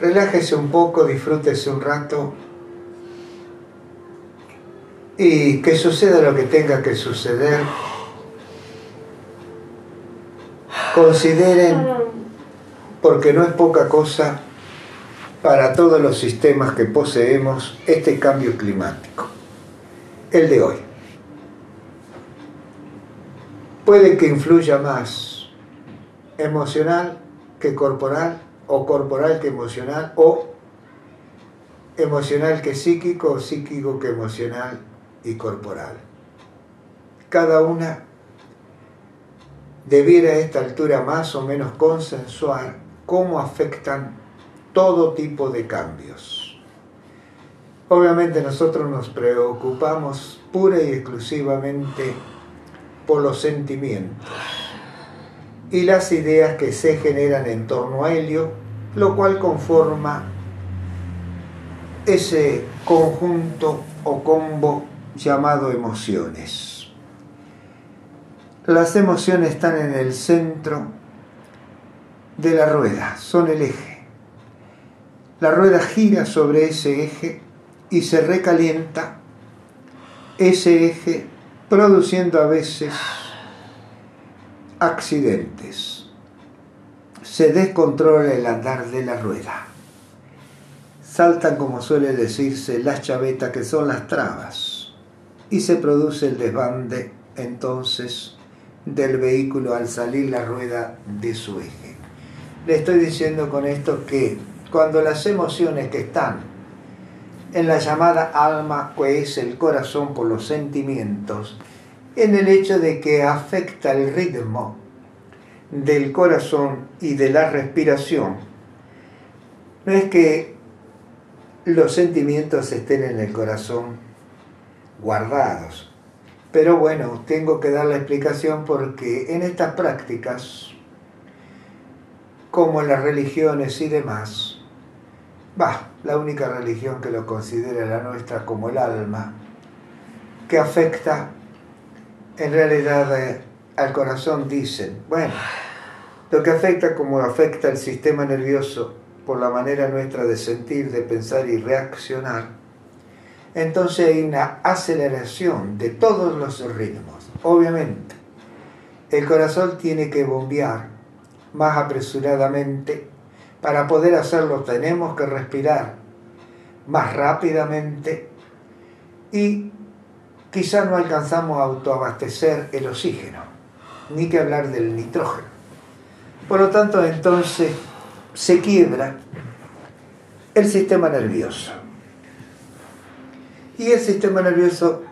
relájese un poco, disfrútese un rato y que suceda lo que tenga que suceder. Consideren, porque no es poca cosa para todos los sistemas que poseemos, este cambio climático, el de hoy. Puede que influya más emocional que corporal, o corporal que emocional, o emocional que psíquico, o psíquico que emocional y corporal. Cada una debiera a esta altura más o menos consensuar cómo afectan todo tipo de cambios. Obviamente nosotros nos preocupamos pura y exclusivamente por los sentimientos y las ideas que se generan en torno a ello, lo cual conforma ese conjunto o combo llamado emociones. Las emociones están en el centro de la rueda, son el eje. La rueda gira sobre ese eje y se recalienta ese eje produciendo a veces accidentes. Se descontrola el andar de la rueda. Saltan, como suele decirse, las chavetas que son las trabas y se produce el desbande entonces del vehículo al salir la rueda de su eje. Le estoy diciendo con esto que cuando las emociones que están en la llamada alma, que es el corazón por los sentimientos, en el hecho de que afecta el ritmo del corazón y de la respiración. No es que los sentimientos estén en el corazón guardados, pero bueno, tengo que dar la explicación porque en estas prácticas, como en las religiones y demás, va, la única religión que lo considera la nuestra como el alma, que afecta en realidad eh, al corazón dicen, bueno, lo que afecta como afecta el sistema nervioso por la manera nuestra de sentir, de pensar y reaccionar, entonces hay una aceleración de todos los ritmos. Obviamente, el corazón tiene que bombear más apresuradamente. Para poder hacerlo tenemos que respirar más rápidamente y quizá no alcanzamos a autoabastecer el oxígeno, ni que hablar del nitrógeno. Por lo tanto, entonces se quiebra el sistema nervioso. Y el sistema nervioso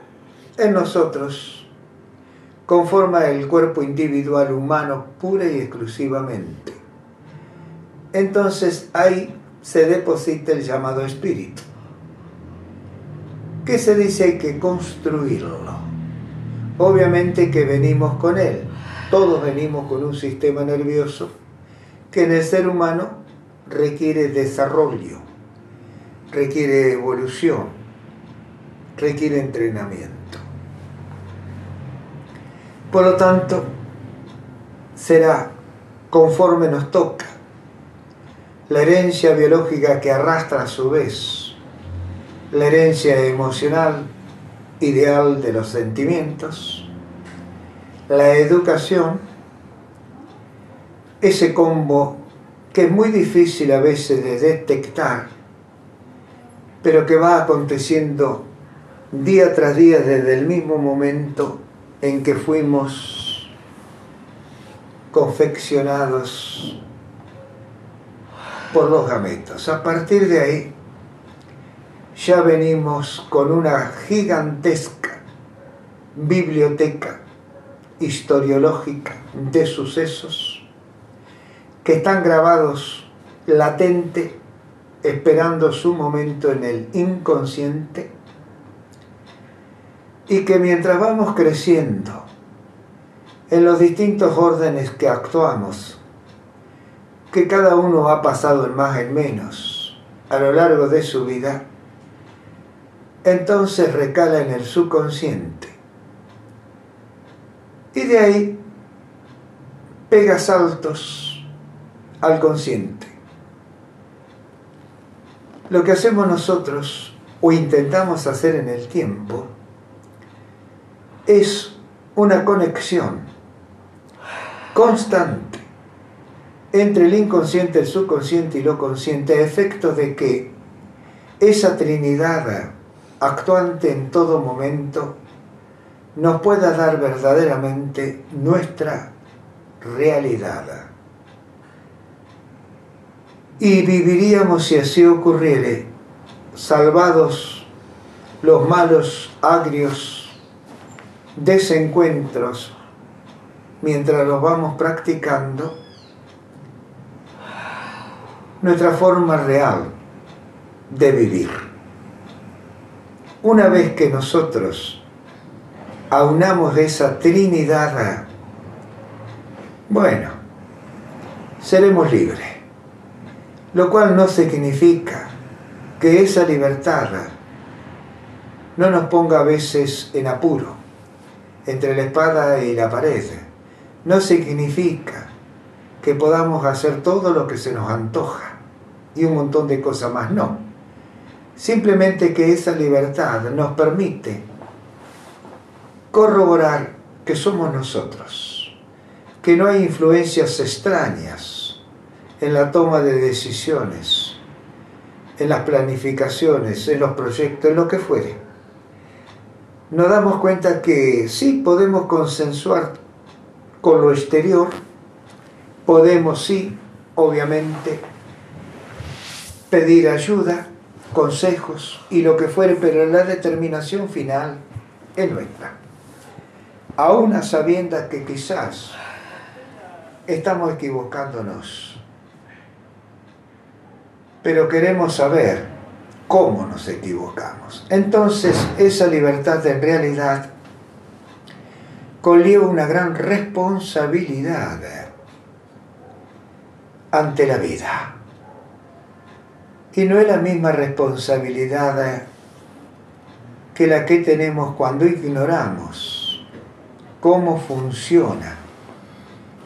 en nosotros conforma el cuerpo individual humano pura y exclusivamente. Entonces ahí se deposita el llamado espíritu. ¿Qué se dice? Hay que construirlo. Obviamente que venimos con él. Todos venimos con un sistema nervioso que en el ser humano requiere desarrollo, requiere evolución, requiere entrenamiento. Por lo tanto, será conforme nos toca la herencia biológica que arrastra a su vez la herencia emocional ideal de los sentimientos, la educación, ese combo que es muy difícil a veces de detectar, pero que va aconteciendo día tras día desde el mismo momento en que fuimos confeccionados por los gametos. A partir de ahí, ya venimos con una gigantesca biblioteca historiológica de sucesos que están grabados latente, esperando su momento en el inconsciente, y que mientras vamos creciendo en los distintos órdenes que actuamos, que cada uno ha pasado en más en menos a lo largo de su vida, entonces recala en el subconsciente. Y de ahí pega saltos al consciente. Lo que hacemos nosotros o intentamos hacer en el tiempo es una conexión constante entre el inconsciente, el subconsciente y lo consciente a efectos de que esa Trinidad actuante en todo momento nos pueda dar verdaderamente nuestra realidad. Y viviríamos, si así ocurriere, salvados los malos, agrios desencuentros mientras los vamos practicando, nuestra forma real de vivir. Una vez que nosotros aunamos esa Trinidad, bueno, seremos libres, lo cual no significa que esa libertad no nos ponga a veces en apuro, entre la espada y la pared. No significa que podamos hacer todo lo que se nos antoja y un montón de cosas más, no. Simplemente que esa libertad nos permite corroborar que somos nosotros, que no hay influencias extrañas en la toma de decisiones, en las planificaciones, en los proyectos, en lo que fuere. Nos damos cuenta que sí podemos consensuar con lo exterior, podemos sí, obviamente, pedir ayuda, consejos y lo que fuere, pero la determinación final es nuestra. Aún a sabiendas que quizás estamos equivocándonos pero queremos saber cómo nos equivocamos. Entonces, esa libertad en realidad conlleva una gran responsabilidad ante la vida. Y no es la misma responsabilidad que la que tenemos cuando ignoramos cómo funciona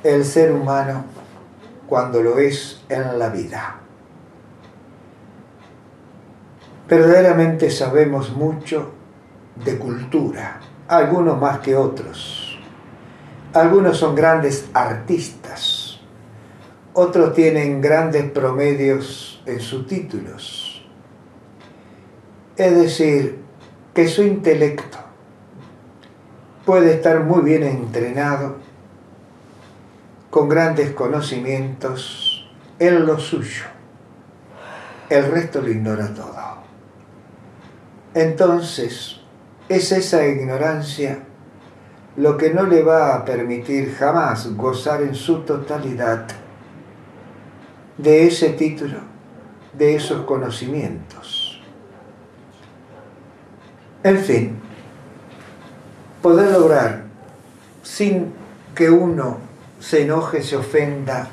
el ser humano cuando lo es en la vida verdaderamente sabemos mucho de cultura, algunos más que otros. Algunos son grandes artistas, otros tienen grandes promedios en sus títulos. Es decir, que su intelecto puede estar muy bien entrenado, con grandes conocimientos en lo suyo. El resto lo ignora todo. Entonces, es esa ignorancia lo que no le va a permitir jamás gozar en su totalidad de ese título, de esos conocimientos. En fin, poder lograr sin que uno se enoje, se ofenda,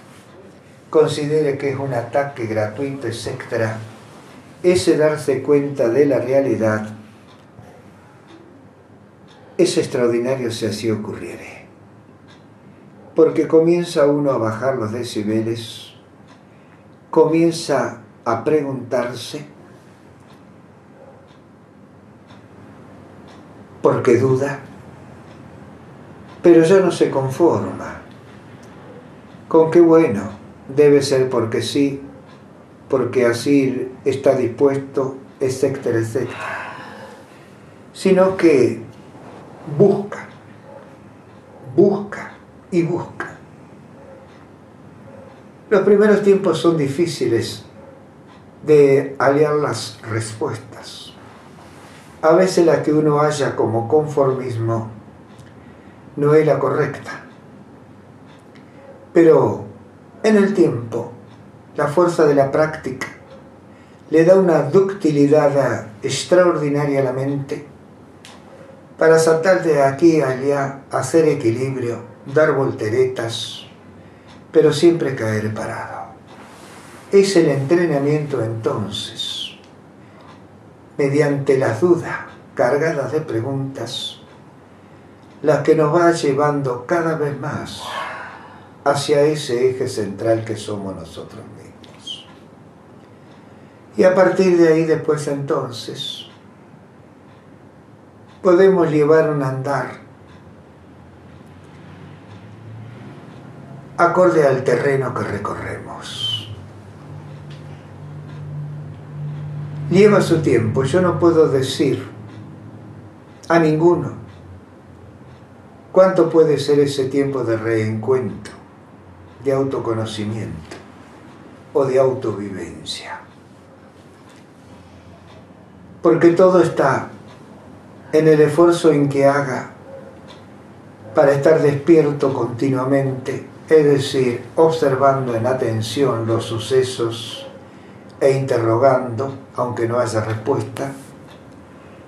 considere que es un ataque gratuito, etc., ese darse cuenta de la realidad es extraordinario si así ocurriere. Porque comienza uno a bajar los decibeles, comienza a preguntarse, porque duda, pero ya no se conforma. Con qué bueno, debe ser porque sí, porque así está dispuesto, etcétera, etcétera. Sino que busca, busca y busca. Los primeros tiempos son difíciles de aliar las respuestas. A veces la que uno haya como conformismo no es la correcta. Pero en el tiempo la fuerza de la práctica le da una ductilidad extraordinaria a la mente para saltar de aquí a allá, hacer equilibrio, dar volteretas, pero siempre caer parado. Es el entrenamiento entonces, mediante la duda cargada de preguntas, la que nos va llevando cada vez más hacia ese eje central que somos nosotros mismos. Y a partir de ahí después entonces podemos llevar un andar acorde al terreno que recorremos. Lleva su tiempo, yo no puedo decir a ninguno cuánto puede ser ese tiempo de reencuentro, de autoconocimiento o de autovivencia. Porque todo está en el esfuerzo en que haga para estar despierto continuamente, es decir, observando en atención los sucesos e interrogando, aunque no haya respuesta,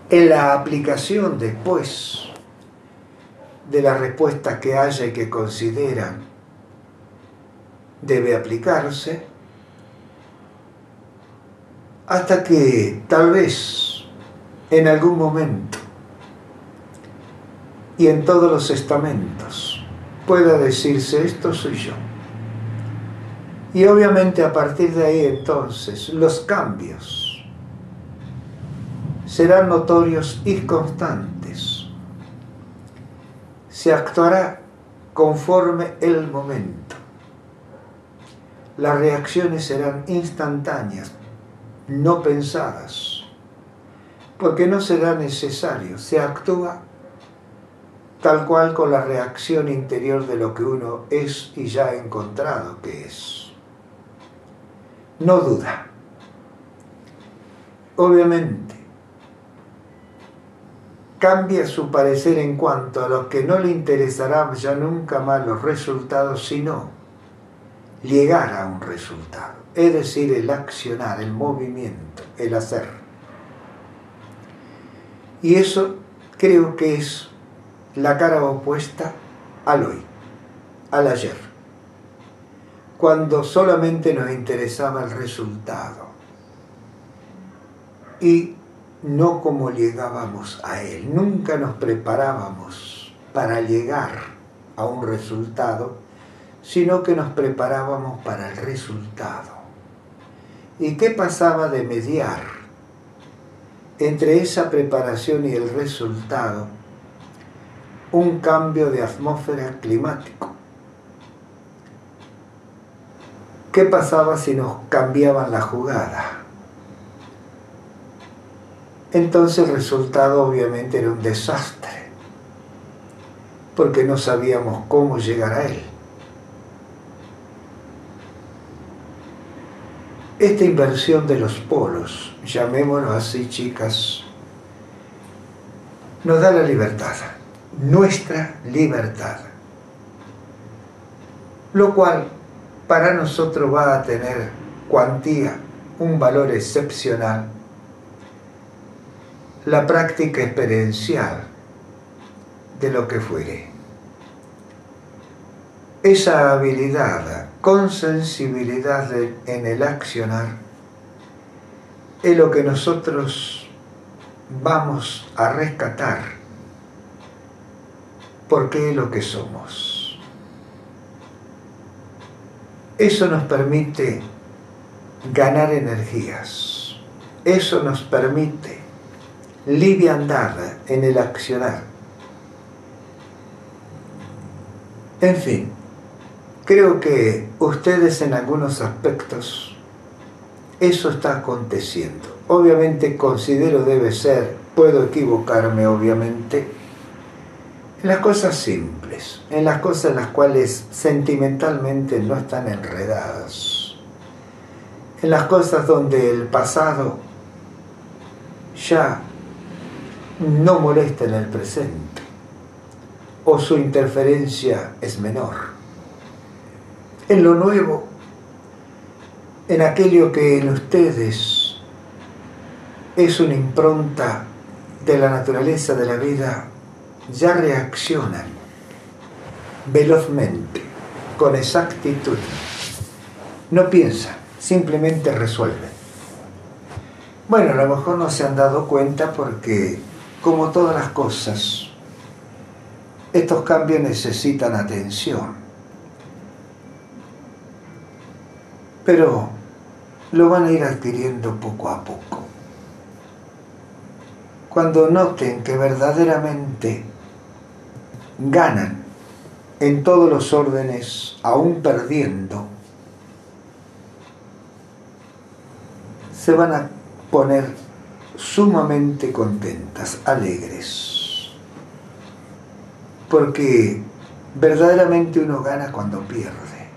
en la aplicación después de las respuestas que haya y que consideran debe aplicarse, hasta que tal vez en algún momento y en todos los estamentos pueda decirse esto soy yo. Y obviamente a partir de ahí entonces los cambios serán notorios y constantes. Se actuará conforme el momento. Las reacciones serán instantáneas, no pensadas, porque no será necesario, se actúa tal cual con la reacción interior de lo que uno es y ya ha encontrado que es. No duda. Obviamente, cambia su parecer en cuanto a lo que no le interesará ya nunca más los resultados, sino llegar a un resultado, es decir, el accionar, el movimiento, el hacer. Y eso creo que es la cara opuesta al hoy, al ayer, cuando solamente nos interesaba el resultado. Y no cómo llegábamos a él. Nunca nos preparábamos para llegar a un resultado, sino que nos preparábamos para el resultado. ¿Y qué pasaba de mediar entre esa preparación y el resultado? un cambio de atmósfera climático. ¿Qué pasaba si nos cambiaban la jugada? Entonces el resultado obviamente era un desastre, porque no sabíamos cómo llegar a él. Esta inversión de los polos, llamémoslo así chicas, nos da la libertad nuestra libertad. Lo cual para nosotros va a tener cuantía, un valor excepcional, la práctica experiencial de lo que fuere. Esa habilidad con sensibilidad en el accionar es lo que nosotros vamos a rescatar porque es lo que somos. Eso nos permite ganar energías. Eso nos permite liviandad en el accionar. En fin, creo que ustedes en algunos aspectos eso está aconteciendo. Obviamente considero debe ser, puedo equivocarme obviamente, en las cosas simples, en las cosas en las cuales sentimentalmente no están enredadas, en las cosas donde el pasado ya no molesta en el presente o su interferencia es menor. En lo nuevo, en aquello que en ustedes es una impronta de la naturaleza de la vida ya reaccionan velozmente, con exactitud. No piensan, simplemente resuelven. Bueno, a lo mejor no se han dado cuenta porque, como todas las cosas, estos cambios necesitan atención. Pero lo van a ir adquiriendo poco a poco. Cuando noten que verdaderamente ganan en todos los órdenes, aún perdiendo, se van a poner sumamente contentas, alegres. Porque verdaderamente uno gana cuando pierde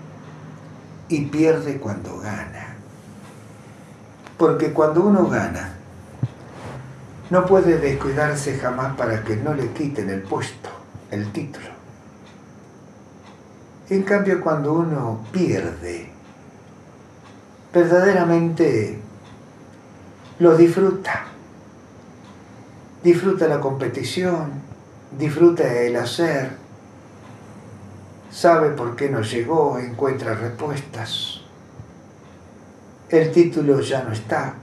y pierde cuando gana. Porque cuando uno gana, no puede descuidarse jamás para que no le quiten el puesto, el título. En cambio, cuando uno pierde, verdaderamente lo disfruta. Disfruta la competición, disfruta el hacer, sabe por qué no llegó, encuentra respuestas. El título ya no está.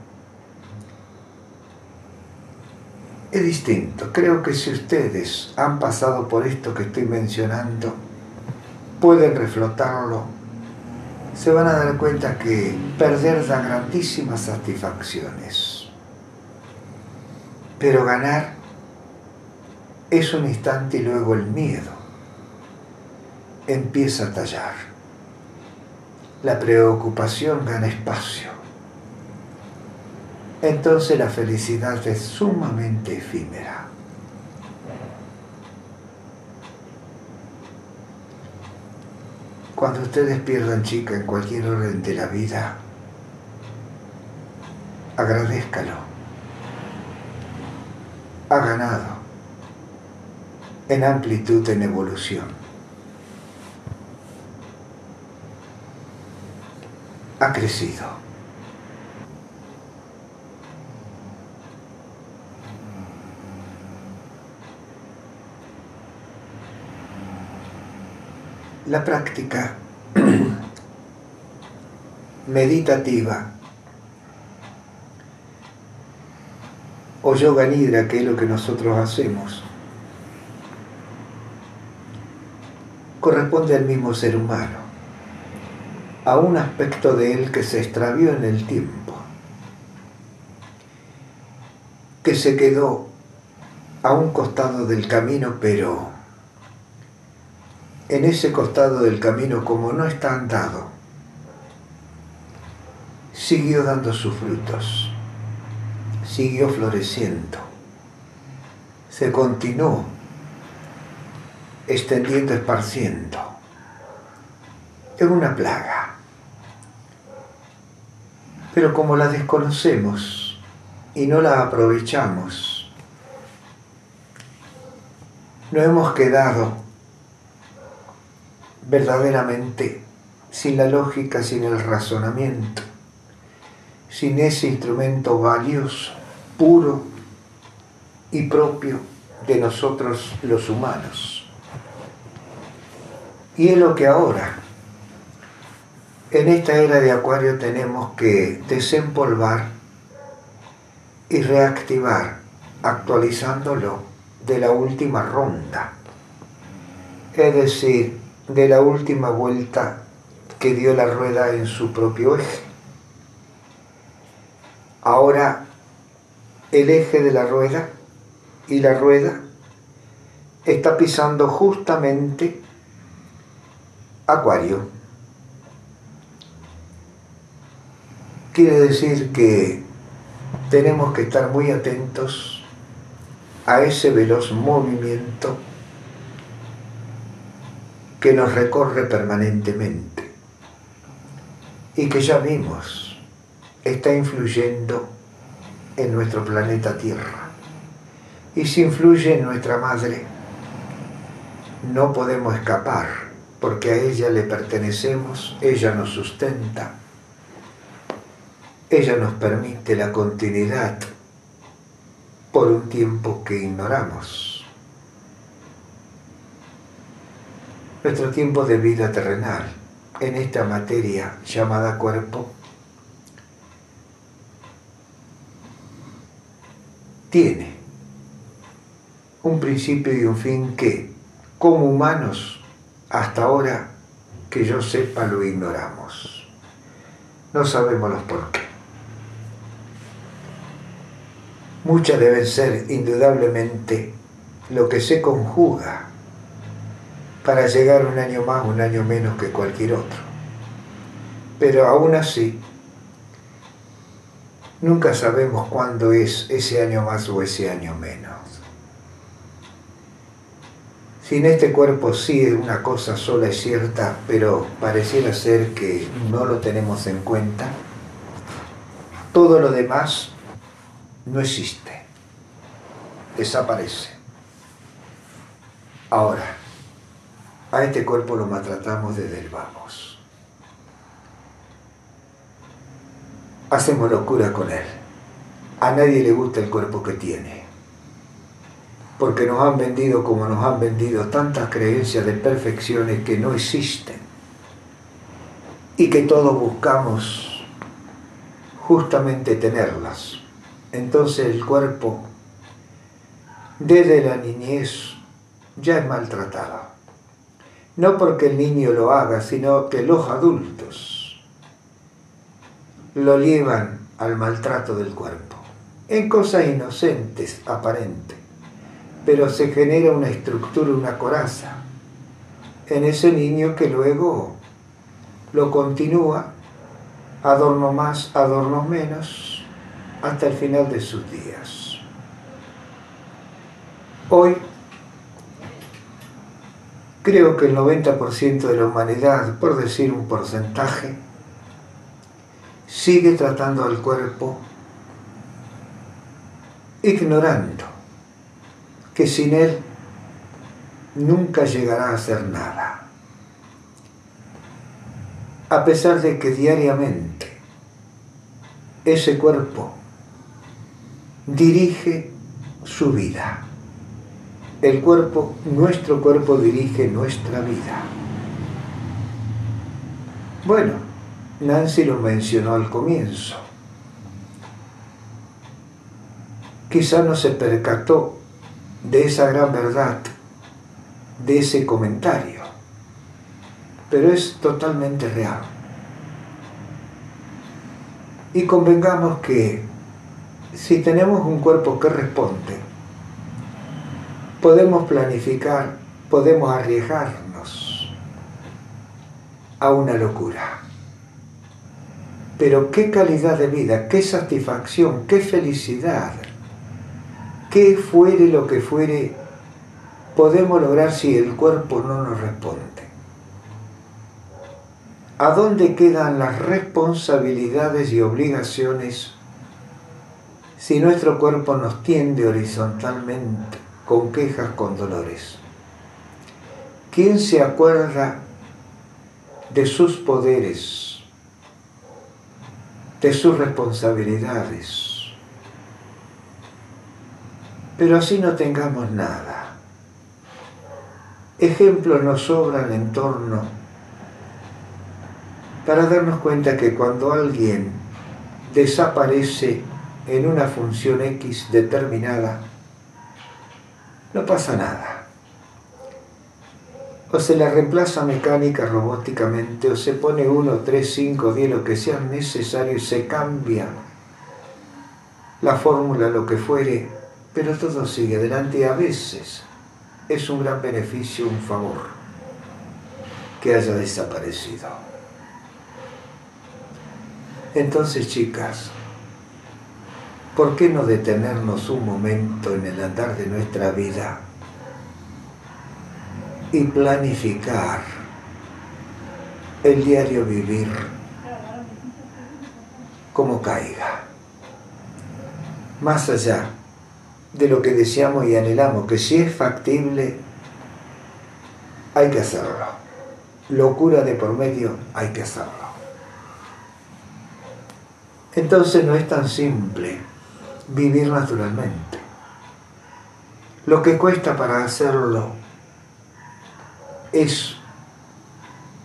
Es distinto. Creo que si ustedes han pasado por esto que estoy mencionando, pueden reflotarlo, se van a dar cuenta que perder da grandísimas satisfacciones. Pero ganar es un instante y luego el miedo empieza a tallar. La preocupación gana espacio. Entonces la felicidad es sumamente efímera. Cuando ustedes pierdan chica en cualquier orden de la vida, agradezcalo. Ha ganado en amplitud, en evolución. Ha crecido. la práctica meditativa yoga nidra, que es lo que nosotros hacemos, corresponde al mismo ser humano, a un aspecto de él que se extravió en el tiempo, que se quedó a un costado del camino, pero en ese costado del camino, como no está andado, siguió dando sus frutos, siguió floreciendo, se continuó extendiendo, esparciendo. Es una plaga. Pero como la desconocemos y no la aprovechamos, nos hemos quedado verdaderamente sin la lógica, sin el razonamiento, sin ese instrumento valioso, puro y propio de nosotros los humanos. Y es lo que ahora, en esta era de Acuario, tenemos que desempolvar y reactivar, actualizándolo de la última ronda. Es decir, de la última vuelta que dio la rueda en su propio eje. Ahora el eje de la rueda y la rueda está pisando justamente Acuario. Quiere decir que tenemos que estar muy atentos a ese veloz movimiento que nos recorre permanentemente y que ya vimos está influyendo en nuestro planeta Tierra. Y si influye en nuestra madre, no podemos escapar, porque a ella le pertenecemos, ella nos sustenta, ella nos permite la continuidad por un tiempo que ignoramos. nuestro tiempo de vida terrenal en esta materia llamada cuerpo tiene un principio y un fin que, como humanos, hasta ahora que yo sepa lo ignoramos. No sabemos los por qué. Muchas deben ser, indudablemente, lo que se conjuga para llegar un año más, un año menos que cualquier otro. Pero aún así, nunca sabemos cuándo es ese año más o ese año menos. Sin este cuerpo sí una cosa sola es cierta, pero pareciera ser que no lo tenemos en cuenta. Todo lo demás no existe, desaparece. Ahora, a este cuerpo lo maltratamos desde el vamos. Hacemos locura con él. A nadie le gusta el cuerpo que tiene. Porque nos han vendido como nos han vendido tantas creencias de perfecciones que no existen. Y que todos buscamos justamente tenerlas. Entonces el cuerpo, desde la niñez, ya es maltratado. No porque el niño lo haga, sino que los adultos lo llevan al maltrato del cuerpo, en cosas inocentes, aparentes, pero se genera una estructura, una coraza en ese niño que luego lo continúa, adorno más, adorno menos, hasta el final de sus días. Hoy Creo que el 90% de la humanidad, por decir un porcentaje, sigue tratando al cuerpo ignorando que sin él nunca llegará a ser nada. A pesar de que diariamente ese cuerpo dirige su vida el cuerpo, nuestro cuerpo dirige nuestra vida. Bueno, Nancy lo mencionó al comienzo. Quizá no se percató de esa gran verdad, de ese comentario, pero es totalmente real. Y convengamos que si tenemos un cuerpo que responde, podemos planificar, podemos arriesgarnos a una locura. Pero qué calidad de vida, qué satisfacción, qué felicidad, qué fuere lo que fuere, podemos lograr si el cuerpo no nos responde. ¿A dónde quedan las responsabilidades y obligaciones si nuestro cuerpo nos tiende horizontalmente con quejas, con dolores. ¿Quién se acuerda de sus poderes, de sus responsabilidades? Pero así no tengamos nada. Ejemplos nos sobran en torno para darnos cuenta que cuando alguien desaparece en una función X determinada, no pasa nada. O se la reemplaza mecánica robóticamente, o se pone uno, tres, cinco, diez, lo que sea necesario y se cambia la fórmula, lo que fuere, pero todo sigue adelante y a veces es un gran beneficio, un favor que haya desaparecido. Entonces, chicas, ¿por qué no detenernos un momento en el andar de nuestra vida y planificar el diario vivir como caiga? Más allá de lo que deseamos y anhelamos, que si es factible, hay que hacerlo. Locura de por medio, hay que hacerlo. Entonces no es tan simple vivir naturalmente. Lo que cuesta para hacerlo es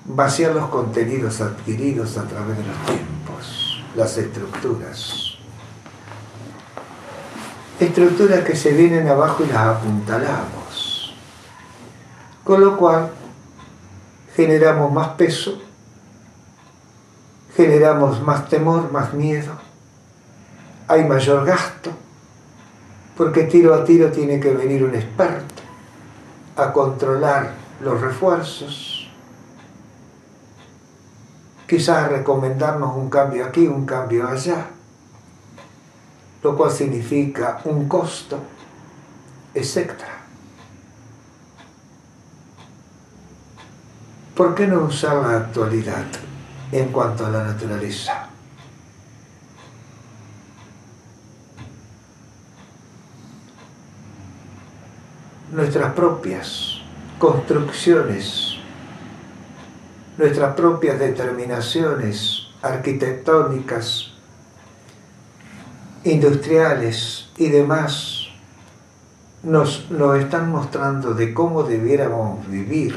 vaciar los contenidos adquiridos a través de los tiempos, las estructuras. Estructuras que se vienen abajo y las apuntalamos. Con lo cual generamos más peso, generamos más temor, más miedo hay mayor gasto, Porque tiro a tiro tiene que venir un experto a controlar los refuerzos, quizás recomendarnos un cambio aquí, un cambio allá, lo cual significa un costo, etc. ¿Por qué no usar la actualidad en cuanto a la naturaleza? Nuestras propias construcciones, nuestras propias determinaciones arquitectónicas, industriales y demás, nos lo están mostrando de cómo debiéramos vivir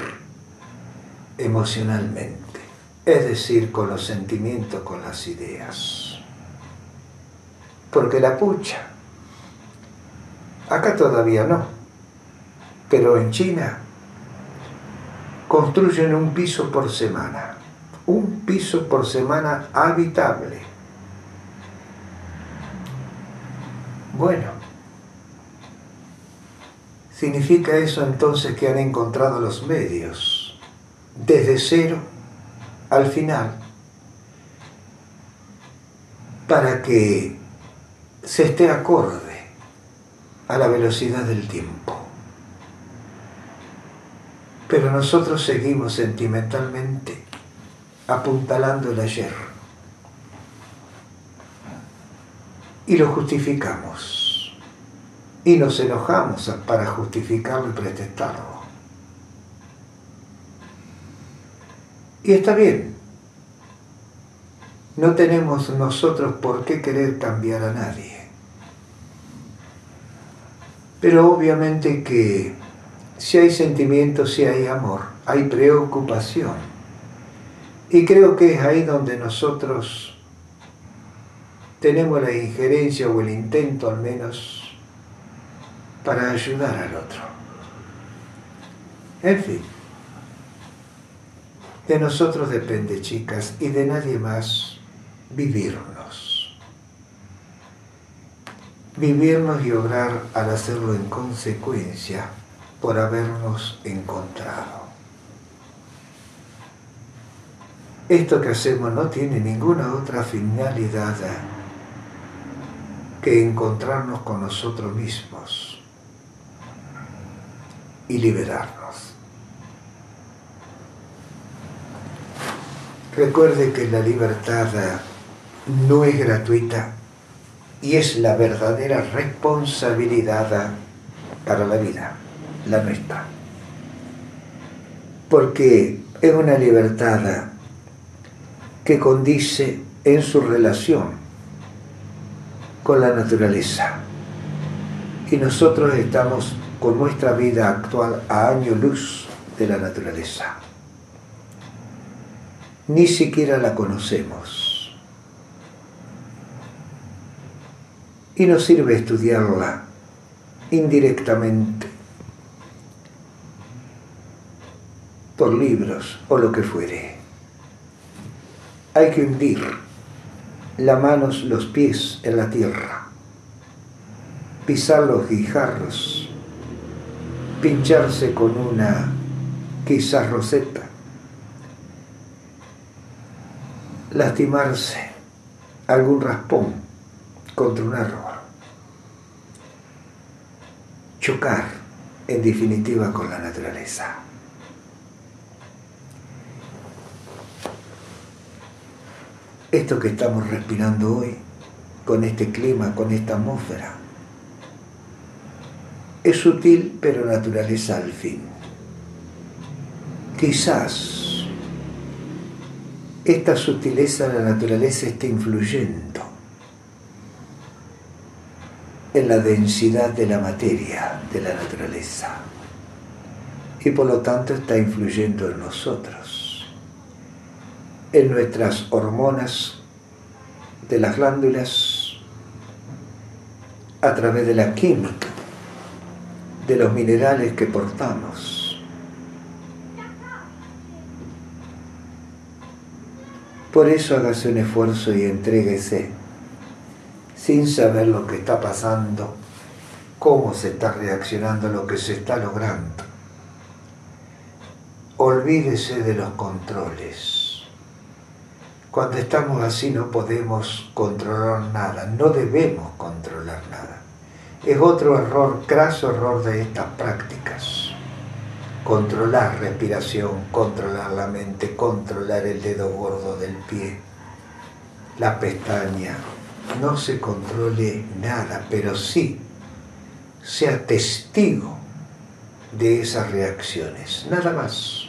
emocionalmente, es decir, con los sentimientos, con las ideas. Porque la pucha, acá todavía no, pero en China construyen un piso por semana, un piso por semana habitable. Bueno, ¿significa eso entonces que han encontrado los medios? desde cero al final para que se esté acorde a la velocidad del tiempo. Pero nosotros seguimos sentimentalmente apuntalando el ayer y lo justificamos y nos enojamos para justificarlo y pretestarlo. Y está bien. No tenemos nosotros por qué querer cambiar a nadie. Pero obviamente que si hay sentimiento, si hay amor, hay preocupación. Y creo que es ahí donde nosotros tenemos la injerencia o el intento al menos para ayudar al otro. En fin. De nosotros depende, chicas, y de nadie más vivirnos. Vivirnos y obrar al hacerlo en consecuencia por habernos encontrado. Esto que hacemos no tiene ninguna otra finalidad que encontrarnos con nosotros mismos y liberarnos. Recuerde que la libertad no es gratuita y es la verdadera responsabilidad para la vida, la nuestra. Porque es una libertad que condice en su relación con la naturaleza. Y nosotros estamos con nuestra vida actual a año luz de la naturaleza ni siquiera la conocemos. Y nos sirve estudiarla indirectamente por libros o lo que fuere. Hay que hundir las manos, los pies en la tierra, pisar los guijarros, pincharse con una quizás roseta lastimarse, algún raspón contra un árbol, chocar en definitiva con la naturaleza. Esto que estamos respirando hoy, con este clima, con esta atmósfera, es sutil pero naturaleza al fin. Quizás esta sutileza de la naturaleza está influyendo en la densidad de la materia de la naturaleza y por lo tanto está influyendo en nosotros, en nuestras hormonas de las glándulas, a través de la química, de los minerales que portamos Por eso hágase un esfuerzo y entréguese sin saber lo que está pasando cómo se está reaccionando lo que se está logrando. Olvídese de los controles. Cuando estamos así no podemos controlar nada, no debemos controlar nada. Es otro error, craso error de estas prácticas. Controlar respiración, controlar la mente, controlar el dedo gordo del pie, la pestaña. No se controle nada, pero sí sea testigo de esas reacciones, nada más.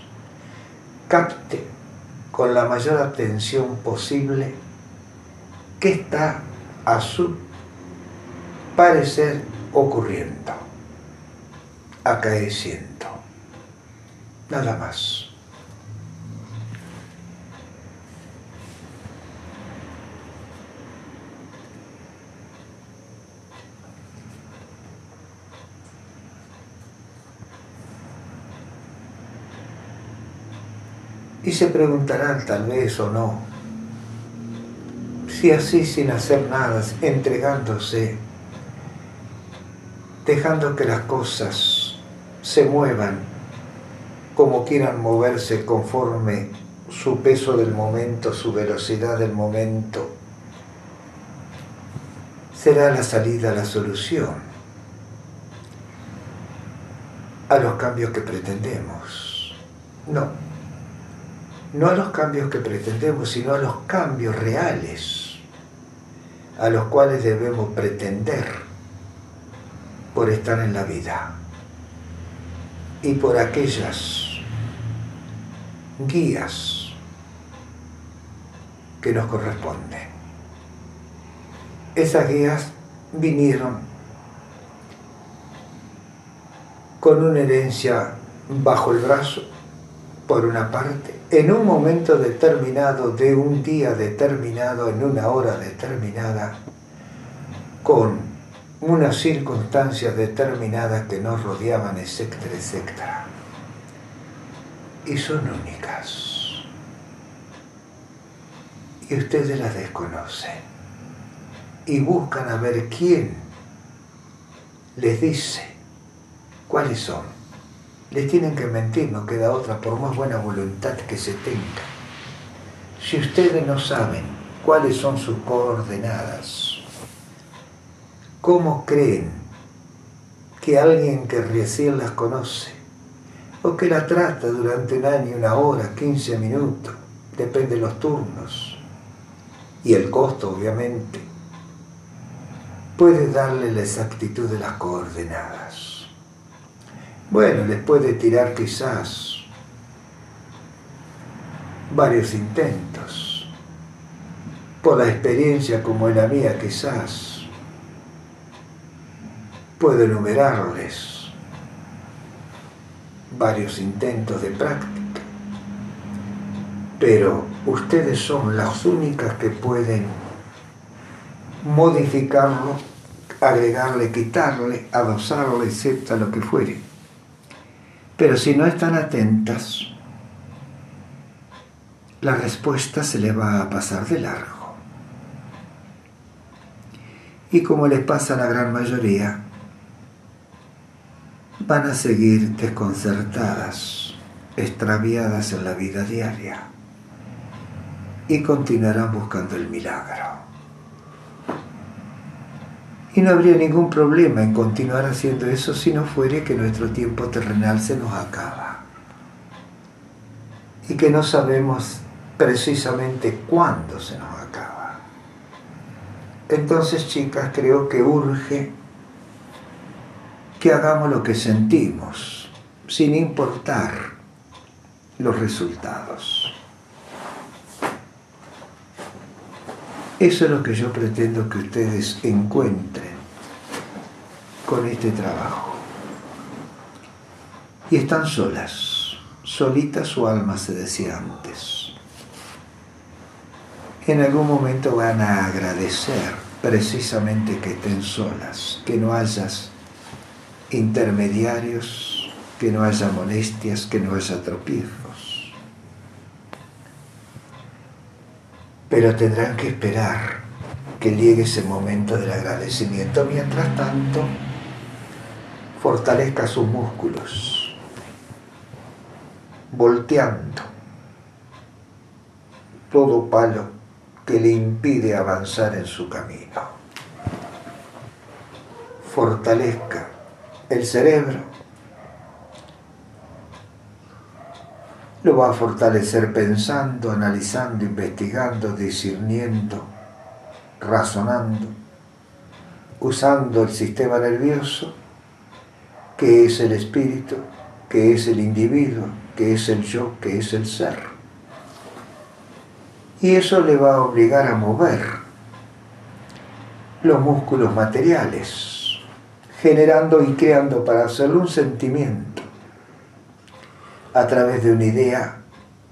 Capte con la mayor atención posible qué está a su parecer ocurriendo, acaeciendo, nada más. Y se preguntarán tal vez o no, si así sin hacer nada, entregándose, dejando que las cosas se muevan como quieran moverse conforme su peso del momento, su velocidad del momento, será la salida, la solución a los cambios que pretendemos. No no a los cambios que pretendemos, sino a los cambios reales a los cuales debemos pretender por estar en la vida y por aquellas guías que nos corresponden. Esas guías vinieron con una herencia bajo el brazo, por una parte, en un momento determinado, de un día determinado, en una hora determinada, con unas circunstancias determinadas que nos rodeaban, etcétera, etcétera. Y son únicas. Y ustedes las desconocen. Y buscan a ver quién les dice cuáles son les tienen que mentir, no queda otra, por más buena voluntad que se tenga. Si ustedes no saben cuáles son sus coordenadas, ¿cómo creen que alguien que recién las conoce o que la trata durante un año, una hora, 15 minutos, depende de los turnos y el costo obviamente, puede darle la exactitud de las coordenadas? Bueno, les puede tirar quizás varios intentos. Por la experiencia como la mía quizás puedo enumerarles varios intentos de práctica. Pero ustedes son las únicas que pueden modificarlo, agregarle, quitarle, adosarle, etcétera, lo que fuere. Pero si no están atentas, la respuesta se le va a pasar de largo. Y como les pasa a la gran mayoría, van a seguir desconcertadas, extraviadas en la vida diaria y continuarán buscando el milagro. Y no habría ningún problema en continuar haciendo eso si no fuere que nuestro tiempo terrenal se nos acaba. Y que no sabemos precisamente cuándo se nos acaba. Entonces, chicas, creo que urge que hagamos lo que sentimos, sin importar los resultados. Eso es lo que yo pretendo que ustedes encuentren con este trabajo. Y están solas, solitas su alma se decía antes. En algún momento van a agradecer precisamente que estén solas, que no hayas intermediarios, que no haya molestias, que no haya tropiezos. Pero tendrán que esperar que llegue ese momento del agradecimiento. Mientras tanto, fortalezca sus músculos, volteando todo palo que le impide avanzar en su camino. Fortalezca el cerebro, lo va a fortalecer pensando, analizando, investigando, discerniendo, razonando, usando el sistema nervioso, que es el espíritu, que es el individuo, que es el yo, que es el ser. Y eso le va a obligar a mover los músculos materiales, generando y creando para hacerlo un sentimiento a través de una idea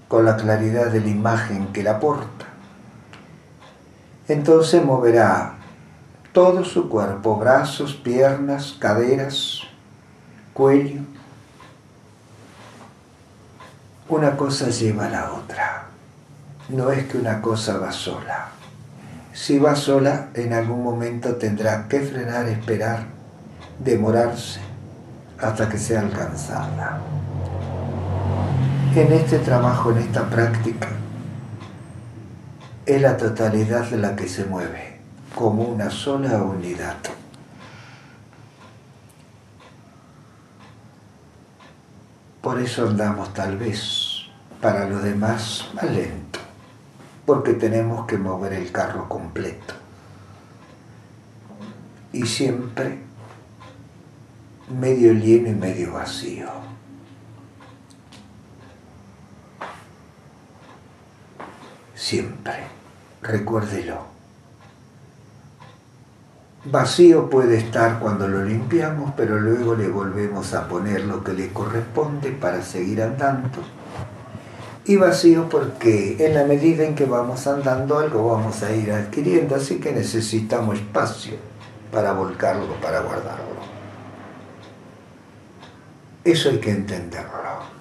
con la claridad de la imagen que la aporta. Entonces moverá todo su cuerpo, brazos, piernas, caderas, cuello. Una cosa lleva a la otra no es que una cosa va sola. Si va sola, en algún momento tendrá que frenar, esperar, demorarse hasta que sea alcanzada. En este trabajo, en esta práctica, es la totalidad de la que se mueve, como una sola unidad. Por eso andamos tal vez para los demás más lento porque tenemos que mover el carro completo. Y siempre medio lleno y medio vacío. Siempre, recuérdelo. Vacío puede estar cuando lo limpiamos, pero luego le volvemos a poner lo que le corresponde para seguir andando y vacío porque en la medida en que vamos andando algo vamos a ir adquiriendo, así que necesitamos espacio para volcarlo, para guardarlo. Eso hay que entenderlo.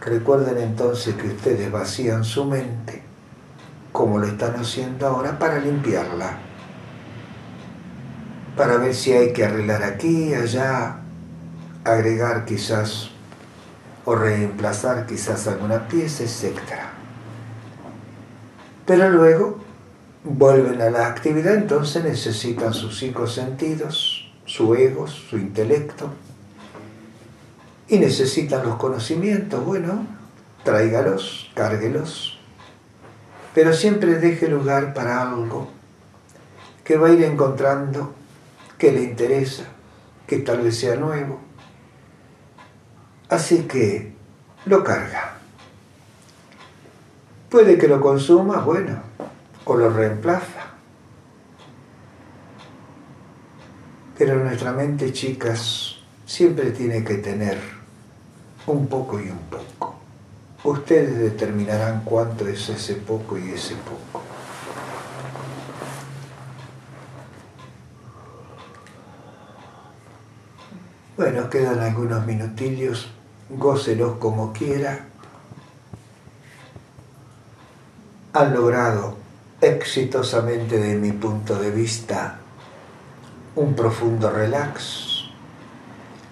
Recuerden entonces que ustedes vacían su mente, como lo están haciendo ahora, para limpiarla, para ver si hay que arreglar aquí, allá, agregar quizás o reemplazar quizás alguna pieza, etc. Pero luego vuelven a la actividad, entonces necesitan sus cinco sentidos, su ego, su intelecto, y necesitan los conocimientos, bueno, tráigalos, cárguelos, pero siempre deje lugar para algo que va a ir encontrando, que le interesa, que tal vez sea nuevo, Así que lo carga. Puede que lo consuma, bueno, o lo reemplaza. Pero nuestra mente, chicas, siempre tiene que tener un poco y un poco. Ustedes determinarán cuánto es ese poco y ese poco. Bueno, quedan algunos minutillos gócelos como quiera, han logrado exitosamente de mi punto de vista un profundo relax,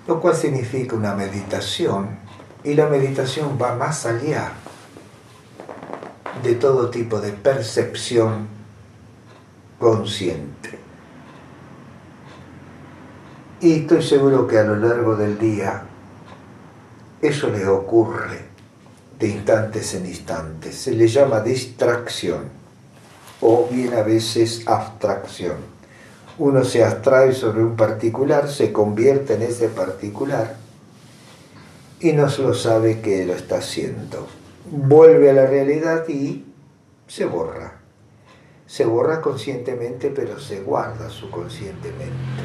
lo cual significa una meditación y la meditación va más allá de todo tipo de percepción consciente. Y estoy seguro que a lo largo del día eso le ocurre de instantes en instantes. Se le llama distracción o bien a veces abstracción. Uno se abstrae sobre un particular, se convierte en ese particular y no lo sabe que lo está haciendo. Vuelve a la realidad y se borra. Se borra conscientemente, pero se guarda subconscientemente.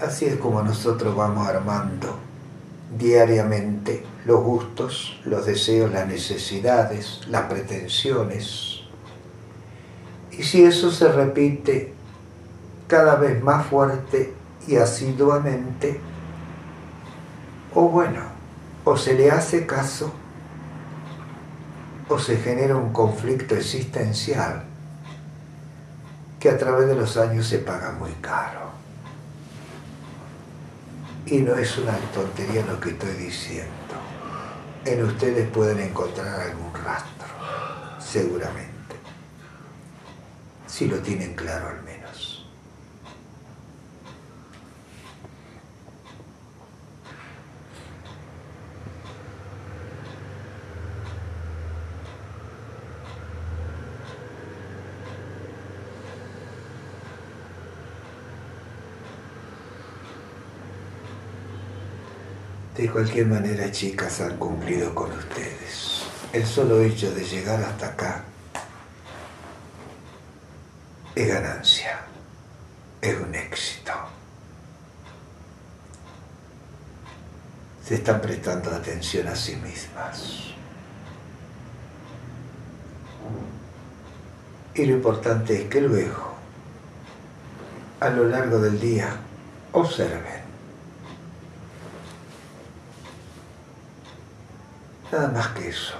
Así es como nosotros vamos armando diariamente los gustos, los deseos, las necesidades, las pretensiones. Y si eso se repite cada vez más fuerte y asiduamente, o bueno, o se le hace caso, o se genera un conflicto existencial que a través de los años se paga muy caro. Y no es una tontería lo que estoy diciendo. En ustedes pueden encontrar algún rastro, seguramente, si lo tienen claro al menos. De cualquier manera, chicas, han cumplido con ustedes. El solo hecho de llegar hasta acá es ganancia, es un éxito. Se están prestando atención a sí mismas. Y lo importante es que luego, a lo largo del día, observen Nada más que eso.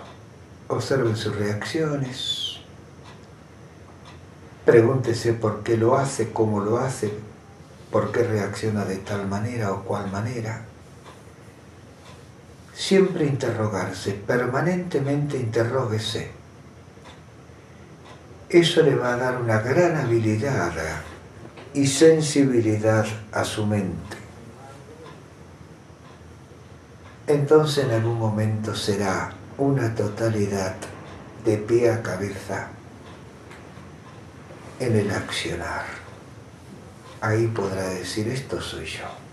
Observen sus reacciones. Pregúntese por qué lo hace, cómo lo hace, por qué reacciona de tal manera o cual manera. Siempre interrogarse, permanentemente interróguese. Eso le va a dar una gran habilidad y sensibilidad a su mente entonces en algún momento será una totalidad de pie a cabeza en el accionar. Ahí podrá decir, esto soy yo.